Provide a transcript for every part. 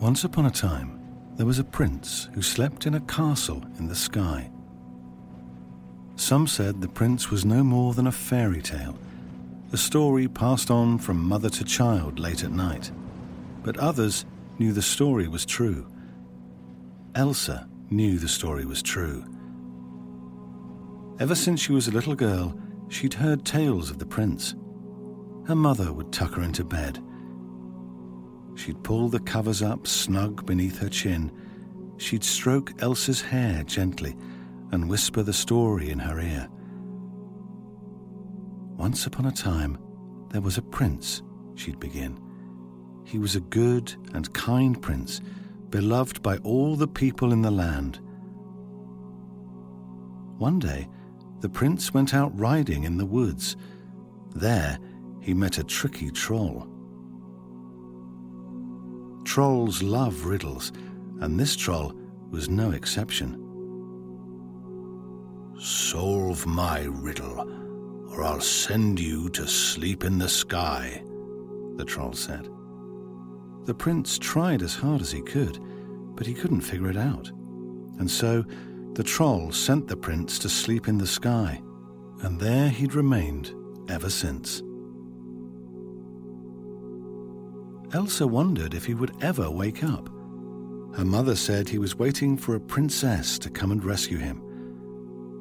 Once upon a time, there was a prince who slept in a castle in the sky. Some said the prince was no more than a fairy tale, a story passed on from mother to child late at night. But others knew the story was true. Elsa knew the story was true. Ever since she was a little girl, she'd heard tales of the prince. Her mother would tuck her into bed. She'd pull the covers up snug beneath her chin. She'd stroke Elsa's hair gently and whisper the story in her ear. Once upon a time, there was a prince, she'd begin. He was a good and kind prince, beloved by all the people in the land. One day, the prince went out riding in the woods. There, he met a tricky troll. Trolls love riddles, and this troll was no exception. Solve my riddle, or I'll send you to sleep in the sky, the troll said. The prince tried as hard as he could, but he couldn't figure it out. And so the troll sent the prince to sleep in the sky, and there he'd remained ever since. Elsa wondered if he would ever wake up. Her mother said he was waiting for a princess to come and rescue him.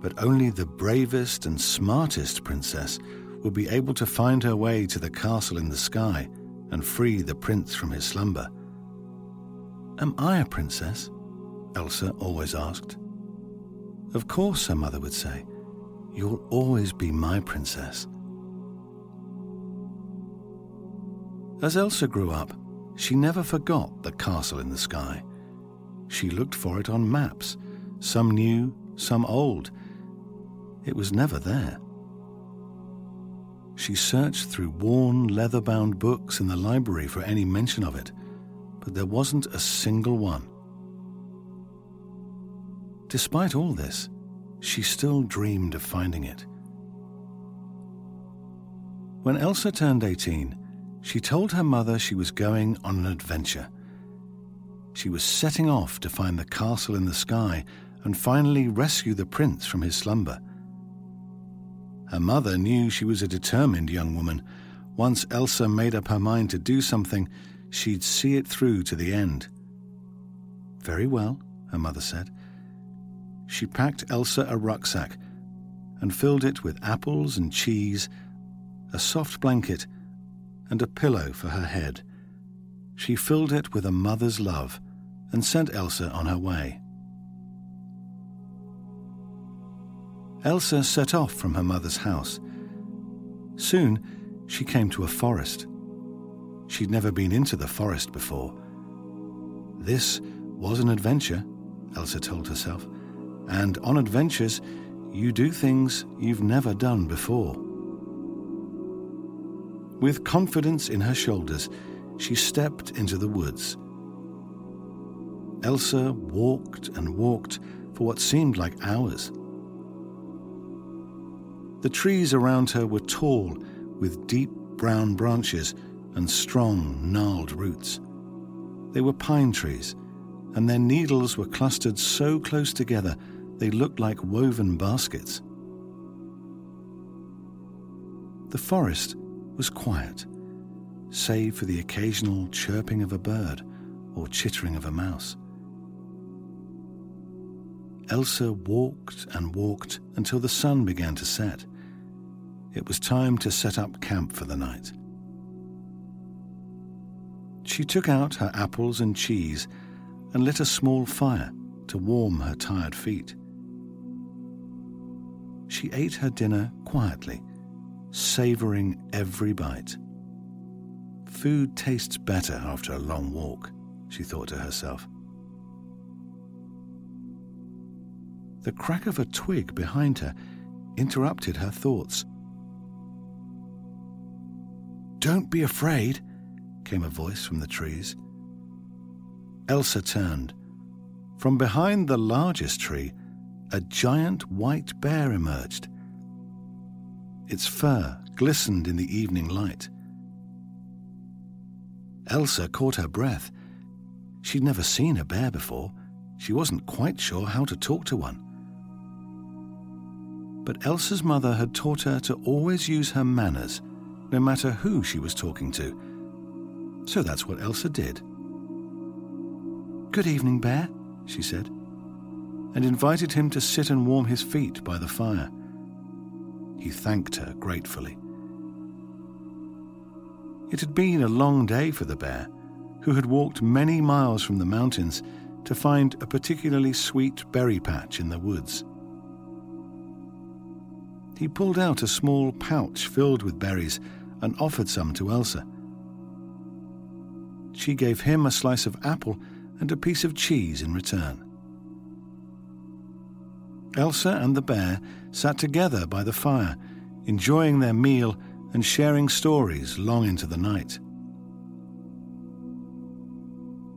But only the bravest and smartest princess would be able to find her way to the castle in the sky and free the prince from his slumber. Am I a princess? Elsa always asked. Of course, her mother would say. You'll always be my princess. As Elsa grew up, she never forgot the castle in the sky. She looked for it on maps, some new, some old. It was never there. She searched through worn, leather bound books in the library for any mention of it, but there wasn't a single one. Despite all this, she still dreamed of finding it. When Elsa turned 18, she told her mother she was going on an adventure. She was setting off to find the castle in the sky and finally rescue the prince from his slumber. Her mother knew she was a determined young woman. Once Elsa made up her mind to do something, she'd see it through to the end. Very well, her mother said. She packed Elsa a rucksack and filled it with apples and cheese, a soft blanket, and a pillow for her head. She filled it with a mother's love and sent Elsa on her way. Elsa set off from her mother's house. Soon, she came to a forest. She'd never been into the forest before. This was an adventure, Elsa told herself, and on adventures, you do things you've never done before. With confidence in her shoulders, she stepped into the woods. Elsa walked and walked for what seemed like hours. The trees around her were tall, with deep brown branches and strong, gnarled roots. They were pine trees, and their needles were clustered so close together they looked like woven baskets. The forest was quiet, save for the occasional chirping of a bird or chittering of a mouse. Elsa walked and walked until the sun began to set. It was time to set up camp for the night. She took out her apples and cheese and lit a small fire to warm her tired feet. She ate her dinner quietly, savouring every bite. Food tastes better after a long walk, she thought to herself. The crack of a twig behind her interrupted her thoughts. Don't be afraid, came a voice from the trees. Elsa turned. From behind the largest tree, a giant white bear emerged. Its fur glistened in the evening light. Elsa caught her breath. She'd never seen a bear before. She wasn't quite sure how to talk to one. But Elsa's mother had taught her to always use her manners, no matter who she was talking to. So that's what Elsa did. Good evening, Bear, she said, and invited him to sit and warm his feet by the fire. He thanked her gratefully. It had been a long day for the bear, who had walked many miles from the mountains to find a particularly sweet berry patch in the woods. He pulled out a small pouch filled with berries and offered some to Elsa. She gave him a slice of apple and a piece of cheese in return. Elsa and the bear sat together by the fire, enjoying their meal and sharing stories long into the night.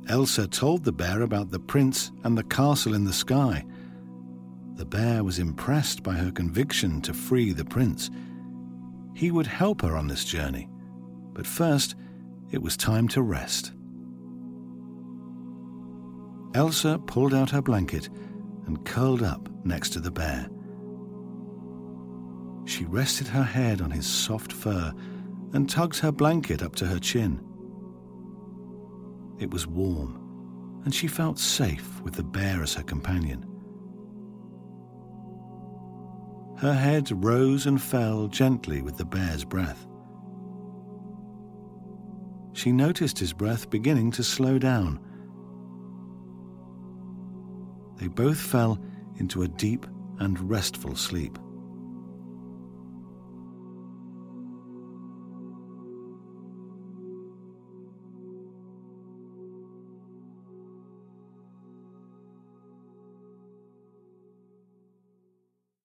Elsa told the bear about the prince and the castle in the sky. The bear was impressed by her conviction to free the prince. He would help her on this journey, but first it was time to rest. Elsa pulled out her blanket and curled up next to the bear. She rested her head on his soft fur and tugged her blanket up to her chin. It was warm, and she felt safe with the bear as her companion. Her head rose and fell gently with the bear's breath. She noticed his breath beginning to slow down. They both fell into a deep and restful sleep.